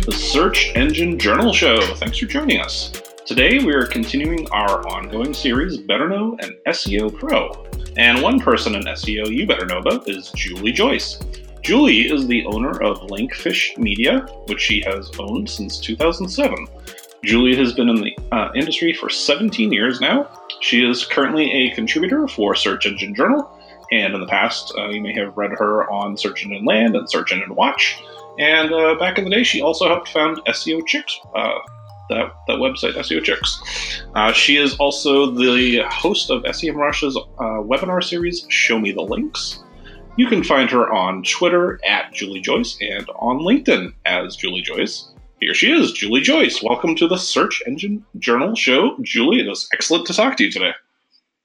the Search Engine Journal Show. Thanks for joining us. Today we are continuing our ongoing series, Better Know an SEO Pro. And one person in SEO you better know about is Julie Joyce. Julie is the owner of Linkfish Media, which she has owned since 2007. Julie has been in the uh, industry for 17 years now. She is currently a contributor for Search Engine Journal, and in the past, uh, you may have read her on Search Engine Land and Search Engine Watch. And uh, back in the day, she also helped found SEO Chicks, uh, that, that website, SEO Chicks. Uh, she is also the host of SEMrush's uh, webinar series, Show Me the Links. You can find her on Twitter at Julie Joyce and on LinkedIn as Julie Joyce. Here she is, Julie Joyce. Welcome to the Search Engine Journal Show. Julie, it is excellent to talk to you today.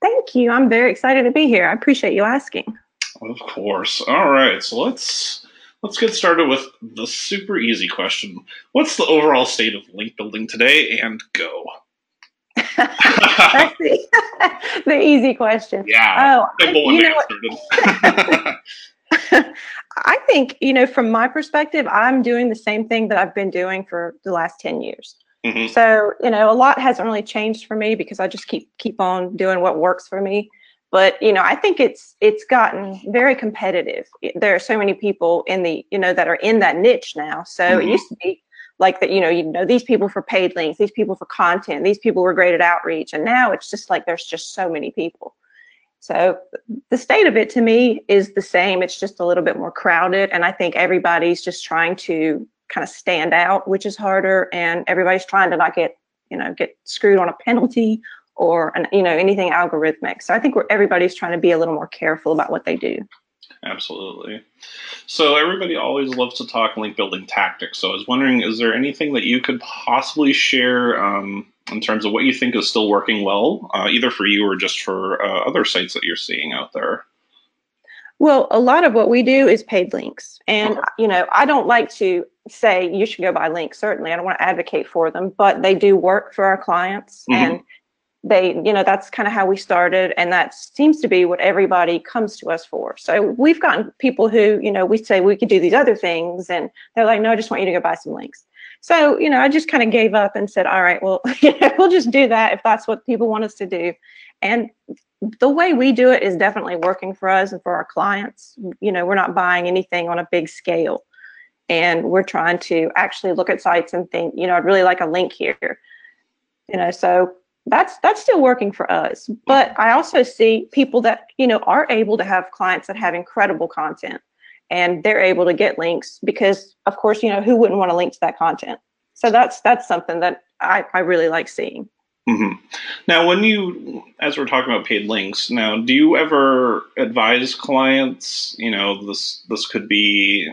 Thank you. I'm very excited to be here. I appreciate you asking. Of course. All right. So let's let's get started with the super easy question. What's the overall state of link building today? And go. That's the, the, easy question. Yeah. Oh, simple I, I think, you know, from my perspective, I'm doing the same thing that I've been doing for the last 10 years. Mm-hmm. So, you know, a lot hasn't really changed for me because I just keep keep on doing what works for me. But, you know, I think it's it's gotten very competitive. There are so many people in the, you know, that are in that niche now. So mm-hmm. it used to be like that, you know, you know, these people for paid links, these people for content, these people were great at outreach. And now it's just like there's just so many people. So the state of it to me is the same. It's just a little bit more crowded. And I think everybody's just trying to kind of stand out, which is harder. And everybody's trying to not get, you know, get screwed on a penalty or an, you know anything algorithmic. So I think we're everybody's trying to be a little more careful about what they do. Absolutely. So everybody always loves to talk link building tactics. So I was wondering, is there anything that you could possibly share um, in terms of what you think is still working well, uh, either for you or just for uh, other sites that you're seeing out there? Well, a lot of what we do is paid links. And, you know, I don't like to say you should go buy links. Certainly, I don't want to advocate for them, but they do work for our clients. Mm-hmm. And they, you know, that's kind of how we started. And that seems to be what everybody comes to us for. So we've gotten people who, you know, we say we could do these other things. And they're like, no, I just want you to go buy some links. So, you know, I just kind of gave up and said, all right, well, you know, we'll just do that if that's what people want us to do. And the way we do it is definitely working for us and for our clients. You know, we're not buying anything on a big scale. And we're trying to actually look at sites and think, you know, I'd really like a link here. You know, so that's that's still working for us. But I also see people that, you know, are able to have clients that have incredible content and they're able to get links because of course, you know, who wouldn't want to link to that content? So that's that's something that I, I really like seeing. Mm-hmm. Now, when you, as we're talking about paid links, now, do you ever advise clients? You know, this this could be,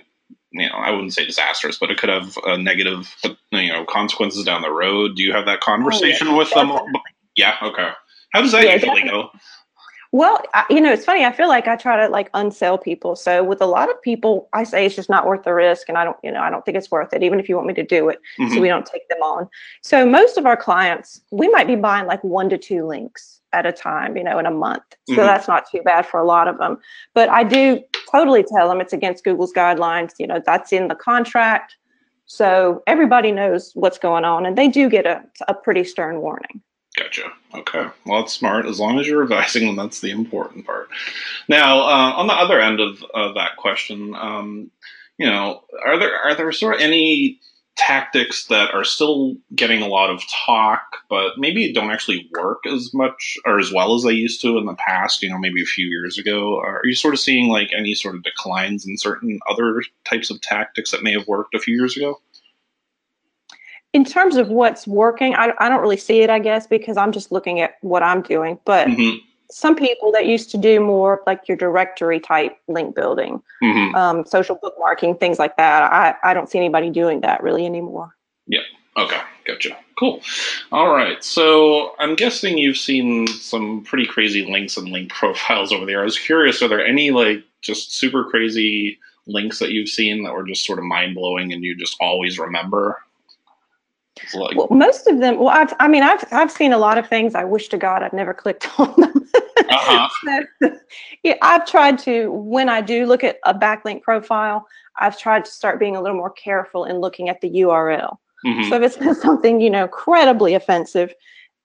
you know, I wouldn't say disastrous, but it could have a negative, you know, consequences down the road. Do you have that conversation oh, yeah. with Definitely. them? Yeah. Okay. How does that yeah, usually definitely. go? Well, you know, it's funny. I feel like I try to like unsell people. So with a lot of people, I say it's just not worth the risk, and I don't, you know, I don't think it's worth it, even if you want me to do it. Mm-hmm. So we don't take them on. So most of our clients, we might be buying like one to two links at a time, you know, in a month. So mm-hmm. that's not too bad for a lot of them. But I do totally tell them it's against Google's guidelines. You know, that's in the contract. So everybody knows what's going on, and they do get a, a pretty stern warning. Gotcha. Okay. Well, that's smart. As long as you're revising them, that's the important part. Now, uh, on the other end of, that question, um, you know, are there are there sort of any tactics that are still getting a lot of talk, but maybe don't actually work as much or as well as they used to in the past? You know, maybe a few years ago. Are you sort of seeing like any sort of declines in certain other types of tactics that may have worked a few years ago? in terms of what's working, I, I don't really see it, I guess, because I'm just looking at what I'm doing. But mm-hmm. Some people that used to do more like your directory type link building, mm-hmm. um, social bookmarking, things like that, I, I don't see anybody doing that really anymore. Yeah. Okay. Gotcha. Cool. All right. So I'm guessing you've seen some pretty crazy links and link profiles over there. I was curious, are there any like just super crazy links that you've seen that were just sort of mind blowing and you just always remember? well, most of them. Well, I've, I mean, I've I've seen a lot of things. I wish to God I'd never clicked on them. Uh-huh. so, yeah, I've tried to when I do look at a backlink profile, I've tried to start being a little more careful in looking at the URL. Mm-hmm. So if it's something you know credibly offensive,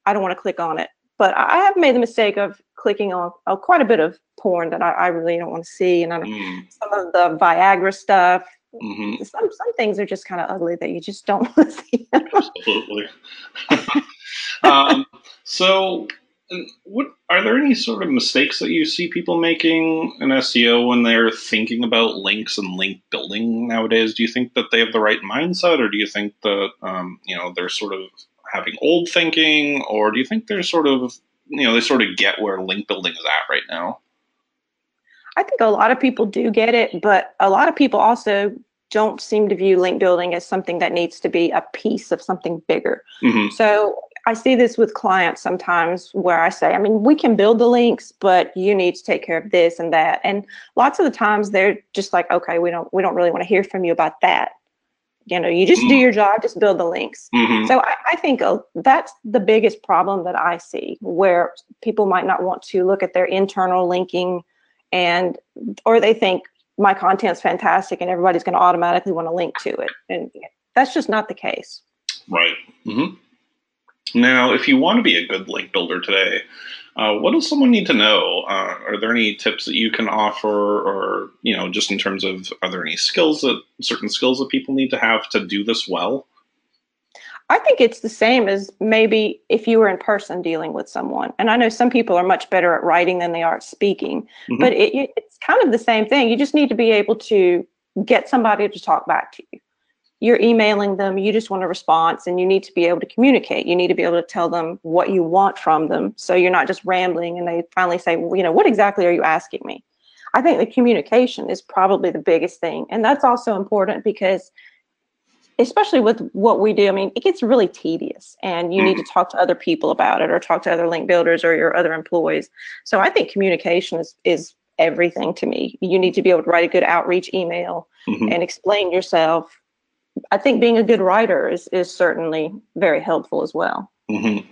I don't want to click on it. But I have made the mistake of clicking on uh, quite a bit of porn that I, I really don't want to see, and mm. some of the Viagra stuff. Mm-hmm. Some some things are just kind of ugly that you just don't want to see. Absolutely. um, so, what are there any sort of mistakes that you see people making in SEO when they're thinking about links and link building nowadays? Do you think that they have the right mindset, or do you think that um, you know they're sort of having old thinking, or do you think they're sort of you know they sort of get where link building is at right now? I think a lot of people do get it, but a lot of people also don't seem to view link building as something that needs to be a piece of something bigger. Mm-hmm. So I see this with clients sometimes where I say, I mean, we can build the links, but you need to take care of this and that. And lots of the times they're just like, okay, we don't we don't really want to hear from you about that you know you just do mm-hmm. your job just build the links mm-hmm. so i, I think uh, that's the biggest problem that i see where people might not want to look at their internal linking and or they think my content's fantastic and everybody's going to automatically want to link to it and that's just not the case right mm-hmm. Now if you want to be a good link builder today uh, what does someone need to know? Uh, are there any tips that you can offer, or you know, just in terms of are there any skills that certain skills that people need to have to do this well? I think it's the same as maybe if you were in person dealing with someone. And I know some people are much better at writing than they are at speaking, mm-hmm. but it, it's kind of the same thing. You just need to be able to get somebody to talk back to you you're emailing them, you just want a response and you need to be able to communicate. You need to be able to tell them what you want from them. So you're not just rambling and they finally say, well, you know, what exactly are you asking me? I think the communication is probably the biggest thing. And that's also important because especially with what we do, I mean, it gets really tedious and you need to talk to other people about it or talk to other link builders or your other employees. So I think communication is, is everything to me. You need to be able to write a good outreach email mm-hmm. and explain yourself I think being a good writer is is certainly very helpful as well. Mm-hmm.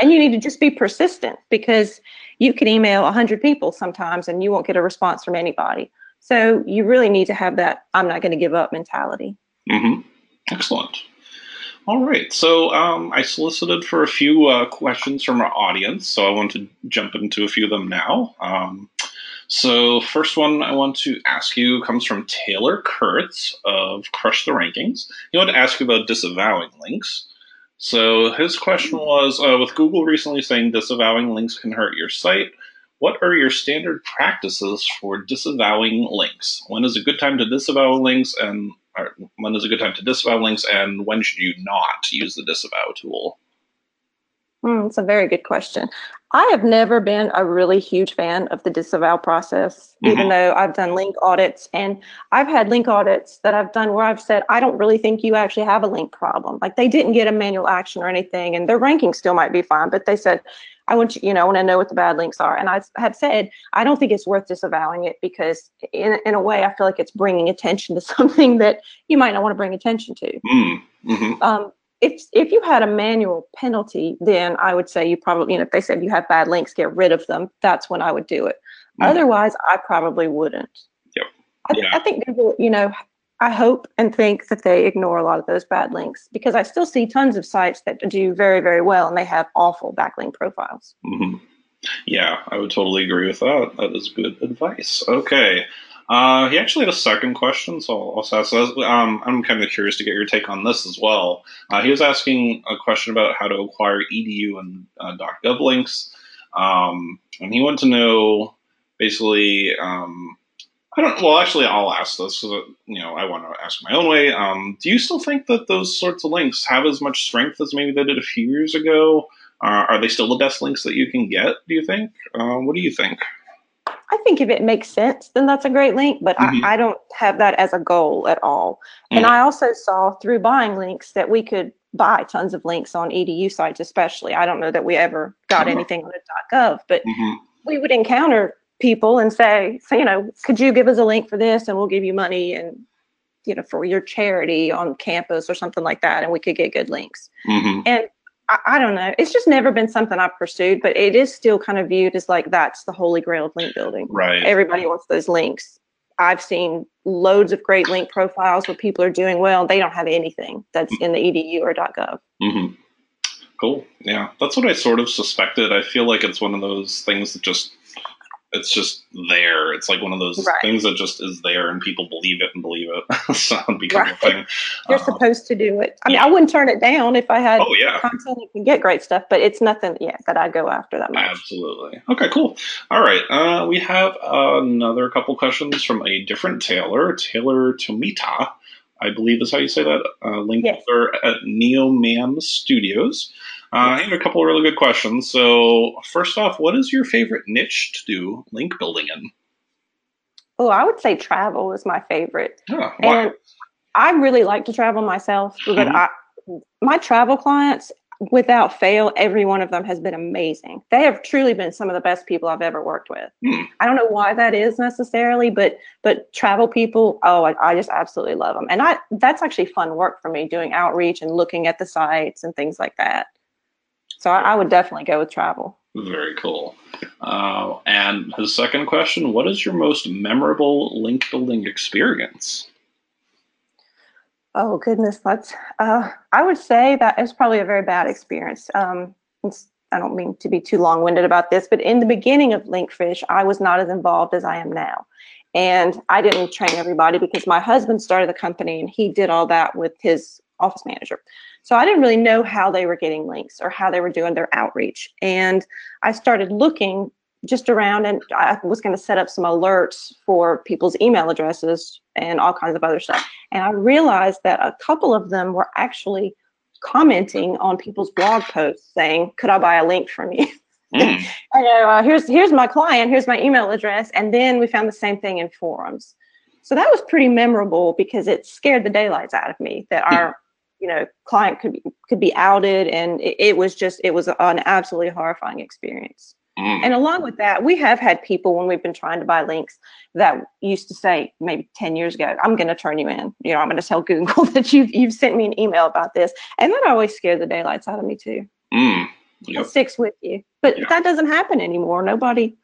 And you need to just be persistent because you can email a 100 people sometimes and you won't get a response from anybody. So you really need to have that I'm not going to give up mentality. Mm-hmm. Excellent. All right. So um, I solicited for a few uh, questions from our audience. So I want to jump into a few of them now. Um, so, first one I want to ask you comes from Taylor Kurtz of Crush the Rankings. He wanted to ask you about disavowing links. So, his question was uh, with Google recently saying disavowing links can hurt your site, what are your standard practices for disavowing links? When is a good time to disavow links, and when is a good time to disavow links, and when should you not use the disavow tool? Mm, it's a very good question. I have never been a really huge fan of the disavow process, mm-hmm. even though I've done link audits and I've had link audits that I've done where I've said, I don't really think you actually have a link problem. Like they didn't get a manual action or anything, and their ranking still might be fine, but they said, I want you, you know, I want to know what the bad links are. And I have said, I don't think it's worth disavowing it because, in, in a way, I feel like it's bringing attention to something that you might not want to bring attention to. Mm-hmm. Um, if if you had a manual penalty, then I would say you probably, you know, if they said you have bad links, get rid of them. That's when I would do it. Mm. Otherwise, I probably wouldn't. Yep. I, yeah. I think Google, you know, I hope and think that they ignore a lot of those bad links because I still see tons of sites that do very, very well and they have awful backlink profiles. Mm-hmm. Yeah, I would totally agree with that. That is good advice. Okay. Uh, he actually had a second question, so I'll, ask. Um, I'm kind of curious to get your take on this as well. Uh, he was asking a question about how to acquire edu and uh, .gov links, um, and he wanted to know basically. Um, I don't. Well, actually, I'll ask this because you know I want to ask my own way. Um, do you still think that those sorts of links have as much strength as maybe they did a few years ago? Uh, are they still the best links that you can get? Do you think? Uh, what do you think? I think if it makes sense, then that's a great link, but mm-hmm. I, I, don't have that as a goal at all. Mm-hmm. And I also saw through buying links that we could buy tons of links on edu sites, especially. I don't know that we ever got anything on a .gov, but mm-hmm. we would encounter people and say, so, you know, could you give us a link for this and we'll give you money and you know for your charity on campus or something like that and we could get good links mm-hmm. and I, I, don't know. It's just never been something I've pursued, but it is still kind of viewed as like that's the holy grail of link building. Right. Everybody wants those links. I've seen loads of great link profiles where people are doing well. They don't have anything that's in the edu or .gov. Mm-hmm. Cool. Yeah, that's what I sort of suspected. I feel like it's one of those things that just it's just there. It's like one of those right. things that just is there, and people believe it and believe it. so it becomes right. a thing. You're uh, supposed to do it. I mean, I wouldn't turn it down if I had oh, yeah. content that can get great stuff, but it's nothing yet that I go after that much. Absolutely. Okay, cool. All right. Uh, we have another couple questions from a different Taylor, Taylor Tomita. I believe is how you say that. Uh, link yes. at Neomam Studios. Uh, I have a couple of really good questions. So, first off, what is your favorite niche to do link building in? Oh, I would say travel is my favorite. Oh, and I really like to travel myself, but mm-hmm. I, my travel clients, without fail, every one of them has been amazing. They have truly been some of the best people I've ever worked with. Hmm. I don't know why that is necessarily, but but travel people, oh, I, I, just absolutely love them, and I that's actually fun work for me doing outreach and looking at the sites and things like that. So I, I would definitely go with travel. Very cool. Uh, and his second question: What is your most memorable link building experience? Oh goodness, that's. Uh, I would say that it's probably a very bad experience. Um, I don't mean to be too long-winded about this, but in the beginning of Linkfish, I was not as involved as I am now, and I didn't train everybody because my husband started the company and he did all that with his office manager. So I didn't really know how they were getting links or how they were doing their outreach. And I started looking just around and I was going to set up some alerts for people's email addresses and all kinds of other stuff. And I realized that a couple of them were actually commenting on people's blog posts saying, "Could I buy a link from you?" Mm. I know. Uh, here's here's my client. Here's my email address. And then we found the same thing in forums. So that was pretty memorable because it scared the daylights out of me that our you know client could be could be outed, and it, it was just it was an absolutely horrifying experience. Mm. And along with that, we have had people when we've been trying to buy links that used to say maybe 10 years ago, I'm going to turn you in. You know, I'm going to tell Google that you've, you've sent me an email about this. And that always scared the daylights out of me too. Mm. Yep. It sticks with you. But that doesn't happen anymore. Nobody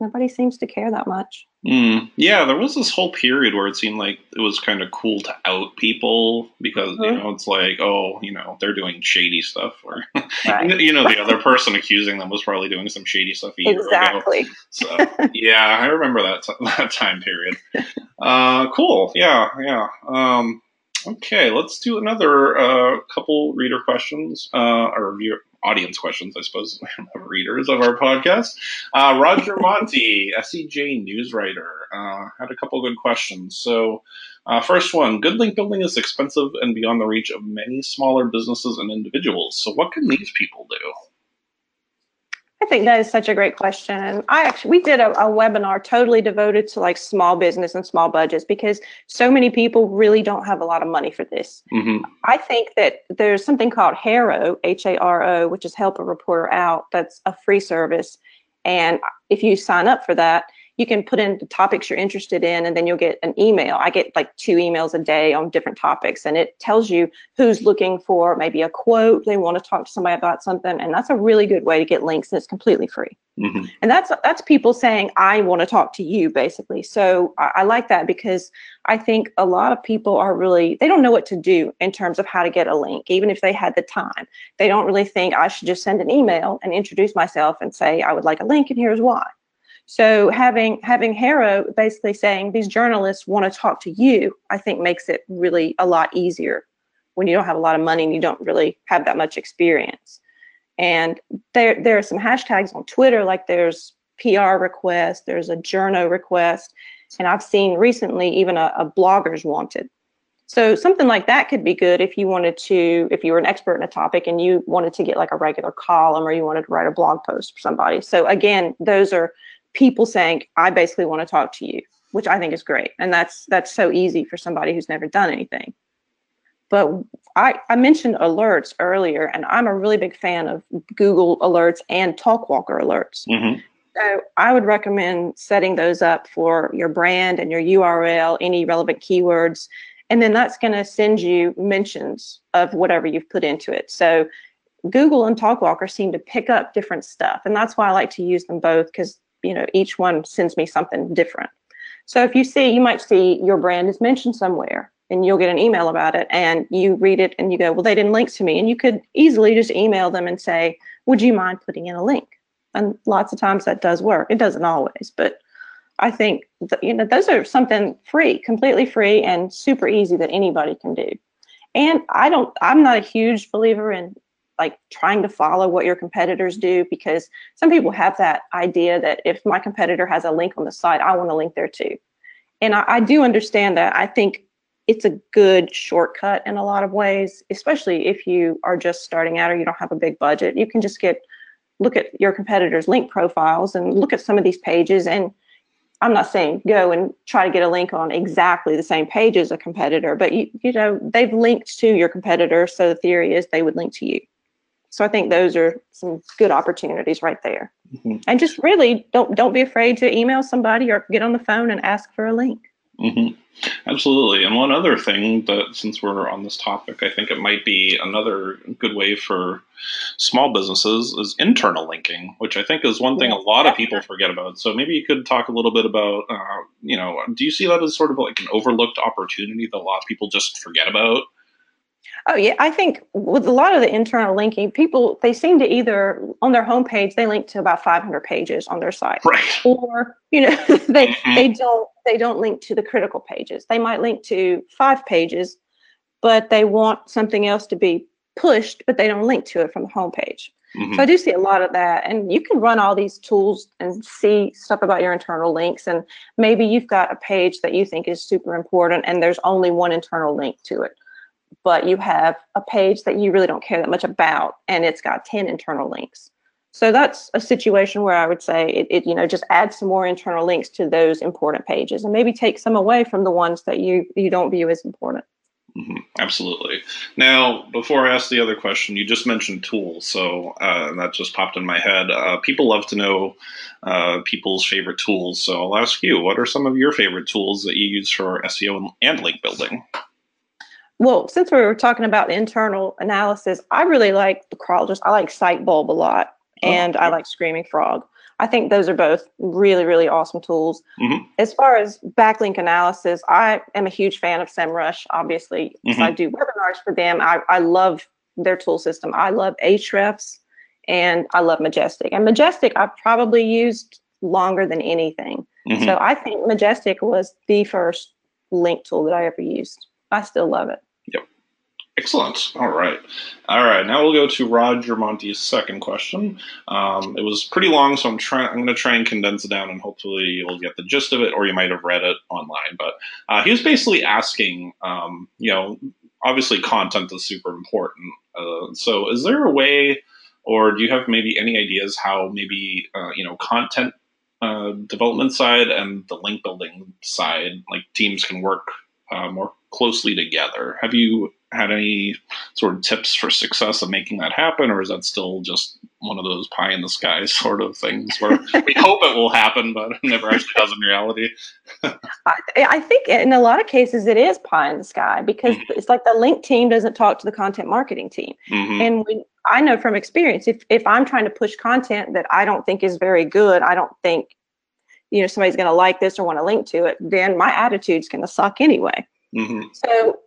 nobody seems to care that much. Mm, yeah, there was this whole period where it seemed like it was kind of cool to out people because mm-hmm. you know it's like, oh, you know, they're doing shady stuff, or right. you know, the other person accusing them was probably doing some shady stuff. exactly. Ago. So yeah, I remember that t- that time period. Uh, cool. Yeah, yeah. Um, okay, let's do another uh, couple reader questions uh, or audience questions, I suppose, readers of our podcast. Uh, Roger Montti, SEJ news writer, uh, had a couple good questions. So, uh, first one Good link building is expensive and beyond the reach of many smaller businesses and individuals. So, what can these people do? I think that is such a great question. And I actually, we did a, a, webinar totally devoted to like small business and small budgets because so many people really don't have a lot of money for this. Mm-hmm. I think that there's something called HARO, H A R O, which is Help a Reporter Out. That's a free service. And if you sign up for that, you can put in the topics you're interested in and then you'll get an email. I get like two emails a day on different topics and it tells you who's looking for maybe a quote. They want to talk to somebody about something. And that's a really good way to get links and it's completely free. Mm-hmm. And that's that's people saying, I want to talk to you, basically. So I, I like that because I think a lot of people are really they don't know what to do in terms of how to get a link, even if they had the time. They don't really think I should just send an email and introduce myself and say, I would like a link and here's why. So having having HARO basically saying these journalists want to talk to you, I think makes it really a lot easier when you don't have a lot of money and you don't really have that much experience. And there there are some hashtags on Twitter, like there's PR request, there's a journo request, and I've seen recently even a, a bloggers wanted. So something like that could be good if you wanted to, if you were an expert in a topic and you wanted to get like a regular column or you wanted to write a blog post for somebody. So again, those are people saying, I basically want to talk to you, which I think is great. And that's that's so easy for somebody who's never done anything. But I, I mentioned alerts earlier, and I'm a really big fan of Google alerts and Talkwalker alerts. Mm-hmm. So I would recommend setting those up for your brand and your URL, any relevant keywords. And then that's going to send you mentions of whatever you've put into it. So Google and Talkwalker seem to pick up different stuff. And that's why I like to use them both because, you know, each one sends me something different. So if you see, you might see your brand is mentioned somewhere and you'll get an email about it and you read it and you go, well, they didn't link to me. And you could easily just email them and say, would you mind putting in a link? And lots of times that does work. It doesn't always, but I think that, you know those are something free, completely free and super easy that anybody can do. And I don't, I'm not a huge believer in like trying to follow what your competitors do because some people have that idea that if my competitor has a link on the site, I want to link there too. And I, I do understand that. I think it's a good shortcut in a lot of ways, especially if you are just starting out or you don't have a big budget. You can just get look at your competitors' link profiles and look at some of these pages. And I'm not saying go and try to get a link on exactly the same page as a competitor, but you you know they've linked to your competitor, so the theory is they would link to you. So I think those are some good opportunities right there. Mm-hmm. And just really don't don't be afraid to email somebody or get on the phone and ask for a link. Mm-hmm. Absolutely. And one other thing that, since we're on this topic, I think it might be another good way for small businesses is internal linking, which I think is one thing a lot of people forget about. So maybe you could talk a little bit about, uh, you know, do you see that as sort of like an overlooked opportunity that a lot of people just forget about? Oh yeah, I think with a lot of the internal linking, people they seem to either on their homepage they link to about 500 pages on their site, right? Or you know they mm-hmm. they don't they don't link to the critical pages. They might link to five pages, but they want something else to be pushed, but they don't link to it from the homepage. Mm-hmm. So I do see a lot of that, and you can run all these tools and see stuff about your internal links. And maybe you've got a page that you think is super important, and there's only one internal link to it but you have a page that you really don't care that much about and it's got 10 internal links. So that's a situation where I would say it, it, you know just add some more internal links to those important pages and maybe take some away from the ones that you you don't view as important. Mm-hmm. Absolutely. Now, before I ask the other question, you just mentioned tools, so uh, that just popped in my head. Uh, people love to know uh, people's favorite tools, so I'll ask you: What are some of your favorite tools that you use for SEO and link building? Well, since we were talking about the internal analysis, I really like the crawlers. I like Sitebulb a lot, oh, and I like Screaming Frog. I think those are both really, really awesome tools. Mm-hmm. As far as backlink analysis, I am a huge fan of SEMrush, obviously. Mm-hmm. I do webinars for them. I, I love their tool system. I love Ahrefs and I love Majestic. And Majestic I've probably used longer than anything. Mm-hmm. So I think Majestic was the first link tool that I ever used. I still love it. Yep. Excellent. All right. All right. Now we'll go to Roger Montti's second question. Um, it was pretty long, so I'm trying. I'm going to try and condense it down, and hopefully you'll get the gist of it, or you might have read it online. But uh, he was basically asking, um, you know, obviously content is super important. Uh, so, is there a way, or do you have maybe any ideas how maybe uh, you know content uh, development side and the link building side, like teams can work uh, more closely together? Have you had any sort of tips for success of making that happen, or is that still just one of those pie in the sky sort of things where we hope it will happen, but it never actually does in reality? I, I, think in a lot of cases it is pie in the sky because mm-hmm. it's like the link team doesn't talk to the content marketing team, mm-hmm. and we, I know from experience if if I'm trying to push content that I don't think is very good, I don't think you know somebody's going to like this or want to link to it, then my attitude's going to suck anyway. Mm-hmm. So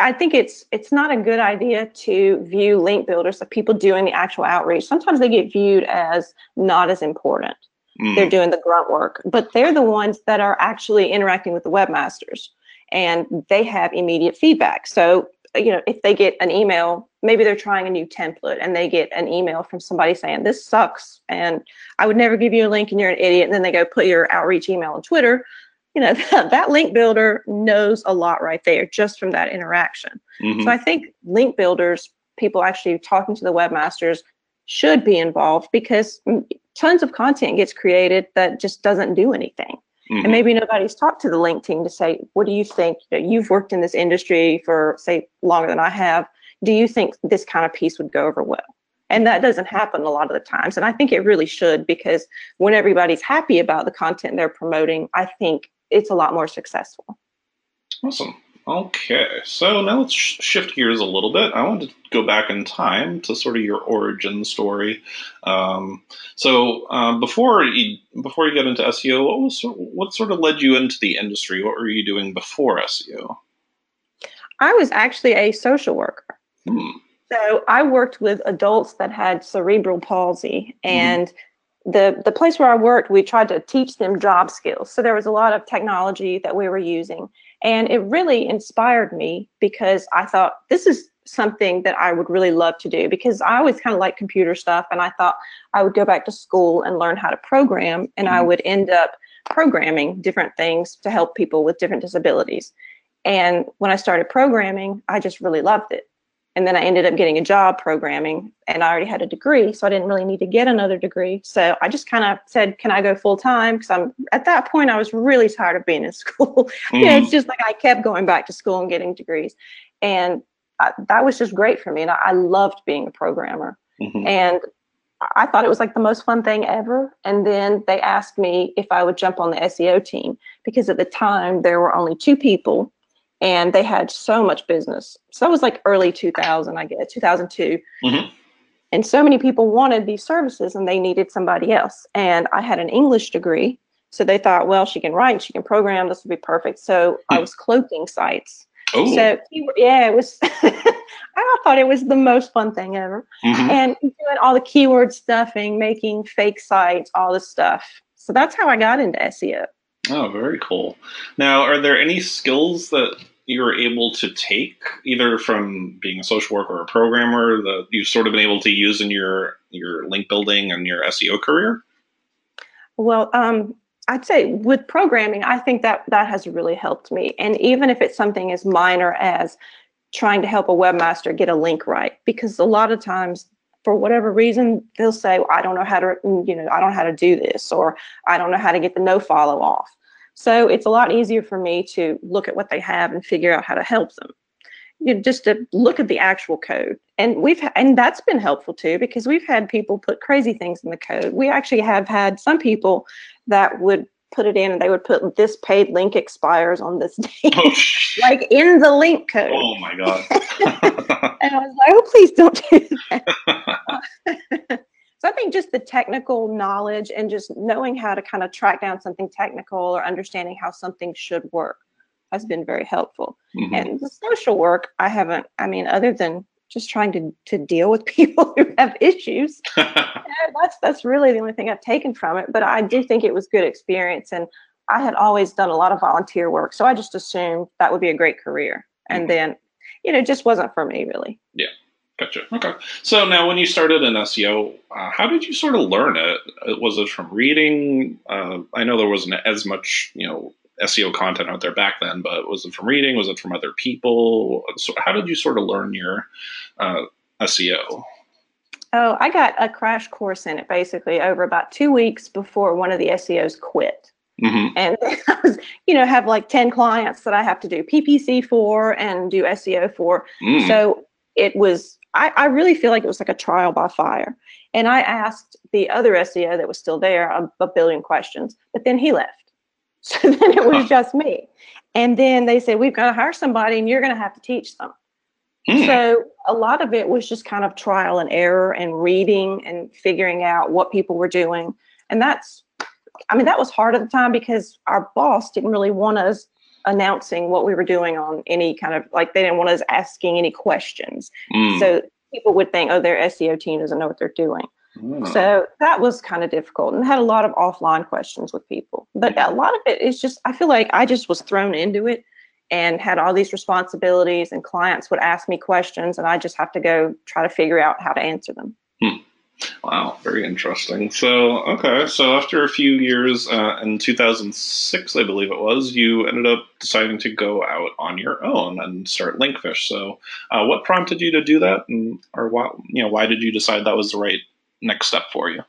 I think it's it's not a good idea to view link builders, the people doing the actual outreach. Sometimes they get viewed as not as important. Mm. They're doing the grunt work, but they're the ones that are actually interacting with the webmasters, and they have immediate feedback. So you know, if they get an email, maybe they're trying a new template, and they get an email from somebody saying this sucks, and I would never give you a link, and you're an idiot. And then they go put your outreach email on Twitter you know that, that link builder knows a lot right there just from that interaction. Mm-hmm. so i think link builders people actually talking to the webmasters should be involved because tons of content gets created that just doesn't do anything. Mm-hmm. and maybe nobody's talked to the link team to say what do you think? You know, you've worked in this industry for say longer than i have. Do you think this kind of piece would go over well? And that doesn't happen a lot of the times and i think it really should because when everybody's happy about the content they're promoting i think it's a lot more successful. Awesome. Okay, so now let's sh- shift gears a little bit. I want to go back in time to sort of your origin story. Um, so uh, before you before you get into SEO, what was what sort of led you into the industry? What were you doing before SEO? I was actually a social worker. Hmm. So I worked with adults that had cerebral palsy, mm-hmm. and mm-hmm. The the place where I worked, we tried to teach them job skills. So there was a lot of technology that we were using and it really inspired me because I thought this is something that I would really love to do because I always kind of like computer stuff. And I thought I would go back to school and learn how to program. And I mm-hmm. would end up programming different things to help people with different disabilities. And when I started programming, I just really loved it. And then I ended up getting a job programming and I already had a degree. So I didn't really need to get another degree. So I just kind of said, Can I go full time? Because I'm at that point, I was really tired of being in school. Mm-hmm. you know, it's just like I kept going back to school and getting degrees. And I, that was just great for me. And I, I loved being a programmer. Mm-hmm. And I thought it was like the most fun thing ever. And then they asked me if I would jump on the SEO team because at the time there were only two people and they had so much business. So that was like early 2000, I guess, 2002. Mm-hmm. And so many people wanted these services and they needed somebody else. And I had an English degree. So they thought, well, she can write, she can program, this would be perfect. So I hmm. was cloaking sites. Ooh. So yeah, it was. I thought it was the most fun thing ever, mm-hmm. and doing all the keyword stuffing, making fake sites, all this stuff. So that's how I got into SEO. Oh, very cool. Now, are there any skills that you were able to take either from being a social worker or a programmer that you've sort of been able to use in your your link building and your SEO career? Well, um, I'd say with programming, I think that that has really helped me. And even if it's something as minor as trying to help a webmaster get a link right, because a lot of times for whatever reason they'll say well, i don't know how to you know i don't know how to do this or i don't know how to get the no follow off so it's a lot easier for me to look at what they have and figure out how to help them. You know, just to look at the actual code. And we've and that's been helpful too because we've had people put crazy things in the code. We actually have had some people that would put it in and they would put this paid link expires on this date, oh, like in the link code. Oh my god! and I was like, oh, please don't do that. So I think just the technical knowledge and just knowing how to kind of track down something technical or understanding how something should work has been very helpful. Mm-hmm. And the social work, I haven't, I mean, other than just trying to, to deal with people who have issues, that's, that's really the only thing I've taken from it. But I do think it was good experience. And I had always done a lot of volunteer work. So I just assumed that would be a great career. And mm-hmm. then, you know, it just wasn't for me really. Yeah. Gotcha. Okay. So now, when you started in SEO, uh, how did you sort of learn it? Uh, was it from reading? Uh, I know there wasn't as much, you know, SEO content out there back then, but was it from reading? Was it from other people? So how did you sort of learn your uh, SEO? Oh, I got a crash course in it basically over about two weeks before one of the SEOs quit. Mm-hmm. And I was, you know, have like 10 clients that I have to do PPC for and do SEO for. Mm. So it was I, I really feel like it was like a trial by fire. And I asked the other SEO that was still there a, a billion questions, but then he left. So then it was just me. And then they said, We've got to hire somebody and you're going to have to teach them. Hmm. So a lot of it was just kind of trial and error and reading and figuring out what people were doing. And that's, I mean, that was hard at the time because our boss didn't really want us announcing what we were doing on any kind of like they didn't want us asking any questions. Mm. So people would think, oh, their SEO team doesn't know what they're doing. Mm. So that was kind of difficult and had a lot of offline questions with people. But a lot of it is just, I feel like I just was thrown into it and had all these responsibilities, and clients would ask me questions, and I just have to go try to figure out how to answer them. Hmm. Wow, very interesting. So, okay, so after a few years, uh, in 2006, I believe it was, you ended up deciding to go out on your own and start Linkfish. So, uh, what prompted you to do that, and or why, you know, why did you decide that was the right next step for you?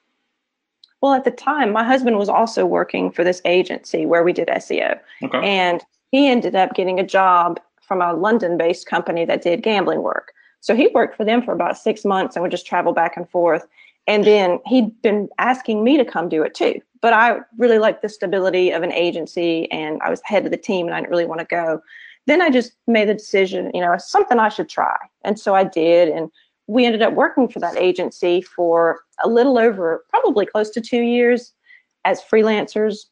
Well, at the time, my husband was also working for this agency where we did SEO, okay. and he ended up getting a job from a London-based company that did gambling work. So he worked for them for about six months and would just travel back and forth. And then he'd been asking me to come do it too. But I really liked the stability of an agency and I was head of the team and I didn't really want to go. then I just made the decision, you know, something I should try. And so I did. And we ended up working for that agency for a little over, probably close to two years as freelancers.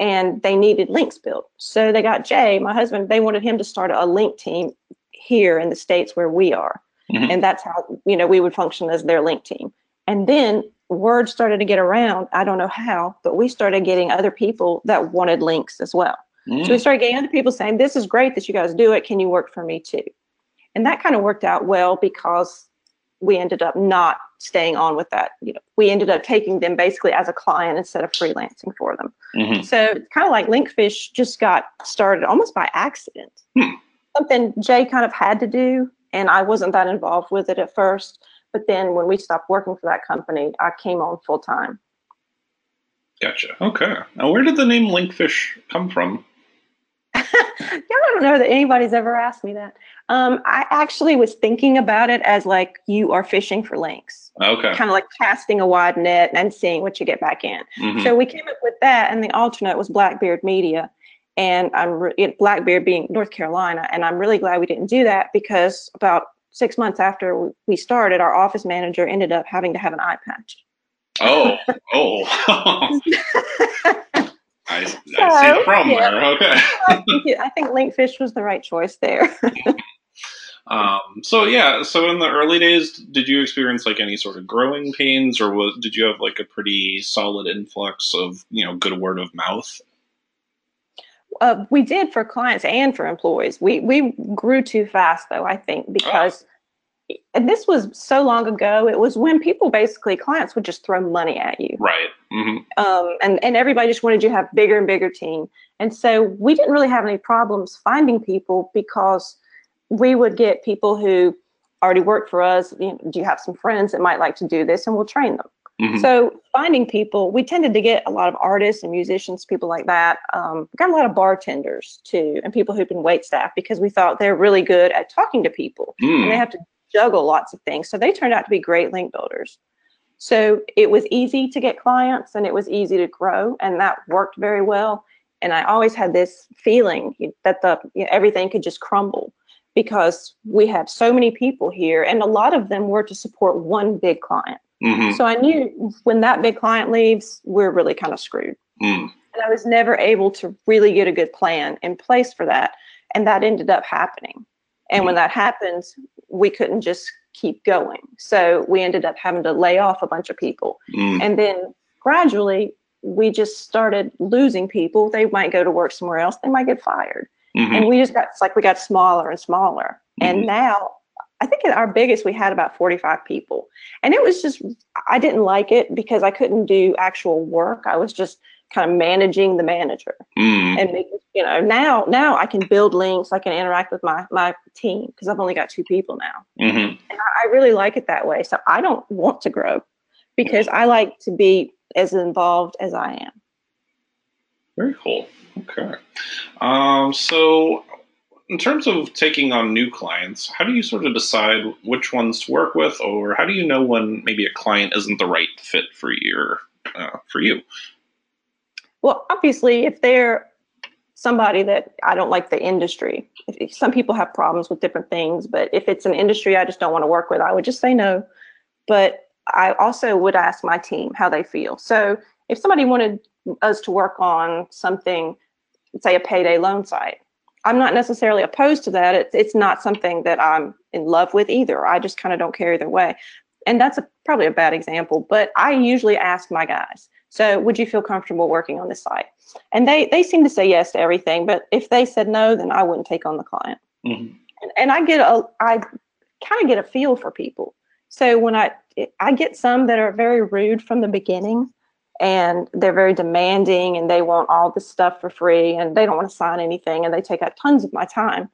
And they needed links built. So they got Jay, my husband, they wanted him to start a link team here in the States where we are. Mm-hmm. And that's how, you know, we would function as their link team. And then word started to get around. I don't know how, but we started getting other people that wanted links as well. Mm. So we mm. started getting other people saying, This is great that you guys do it. Can you work for me too? And that kind of worked out well because we ended up not staying on with that. You know, we ended up taking them basically as a client instead of freelancing for them. Mm-hmm. So it's kind of like Linkfish just got started almost by accident. Hmm. Something Jay kind of had to do, and I wasn't that involved with it at first. But then when we stopped working for that company, I came on full time. Gotcha. Okay. Now, where did the name Linkfish come from? yeah, I don't know that anybody's ever asked me that. Um, I actually was thinking about it as like you are fishing for links. Okay. Kind of like casting a wide net and seeing what you get back in. Mm-hmm. So we came up with that, and the alternate was Blackbeard Media, and I'm re- Blackbeard being North Carolina, and I'm really glad we didn't do that because about six months after we started, our office manager ended up having to have an eye patch. Oh, oh. I, so, I see from yeah. there. Okay. I, think, I think Linkfish was the right choice there. um, so yeah, so in the early days, did you experience like any sort of growing pains, or was did you have like a pretty solid influx of you know good word of mouth? Uh, we did for clients and for employees. We we grew too fast though. I think because. Oh and this was so long ago. It was when people basically clients would just throw money at you, right? Mm-hmm. Um, and and everybody just wanted you to have bigger and bigger team. And so we didn't really have any problems finding people because we would get people who already worked for us. You know, do you have some friends that might like to do this, and we'll train them. Mm-hmm. So finding people, we tended to get a lot of artists and musicians, people like that. Um, got a lot of bartenders too, and people who've been wait staff because we thought they're really good at talking to people, mm. and they have to juggle lots of things. So they turned out to be great link builders. So it was easy to get clients and it was easy to grow, and that worked very well. And I always had this feeling that the you know, everything could just crumble because we have so many people here, and a lot of them were to support one big client. Mm-hmm. So I knew when that big client leaves, we're really kind of screwed. Mm. And I was never able to really get a good plan in place for that, and that ended up happening. And when that happens, we couldn't just keep going. So we ended up having to lay off a bunch of people. Mm. And then gradually, we just started losing people. They might go to work somewhere else, they might get fired. Mm-hmm. And we just got, it's like we got smaller and smaller. Mm-hmm. And now, I think at our biggest, we had about 45 people. And it was just, I didn't like it because I couldn't do actual work. I was just kind of managing the manager mm. and making you know now now i can build links i can interact with my my team because i've only got two people now mm-hmm. and I, I, really like it that way so i don't want to grow because i like to be as involved as i am very cool okay um, so in terms of taking on new clients how do you sort of decide which ones to work with or how do you know when maybe a client isn't the right fit for your uh, for you well, obviously, if they're somebody that I don't like the industry, if, some people have problems with different things, but if it's an industry I just don't want to work with, I would just say no. But I also would ask my team how they feel. So if somebody wanted us to work on something, say a payday loan site, I'm not necessarily opposed to that. It's, it's not something that I'm in love with either. I just kind of don't care either way. And that's a, probably a bad example, but I usually ask my guys, so would you feel comfortable working on this site? And they they seem to say yes to everything, but if they said no, then I wouldn't take on the client. Mm-hmm. And, and I get a I kind of get a feel for people. So when I I get some that are very rude from the beginning and they're very demanding and they want all this stuff for free and they don't want to sign anything and they take up tons of my time.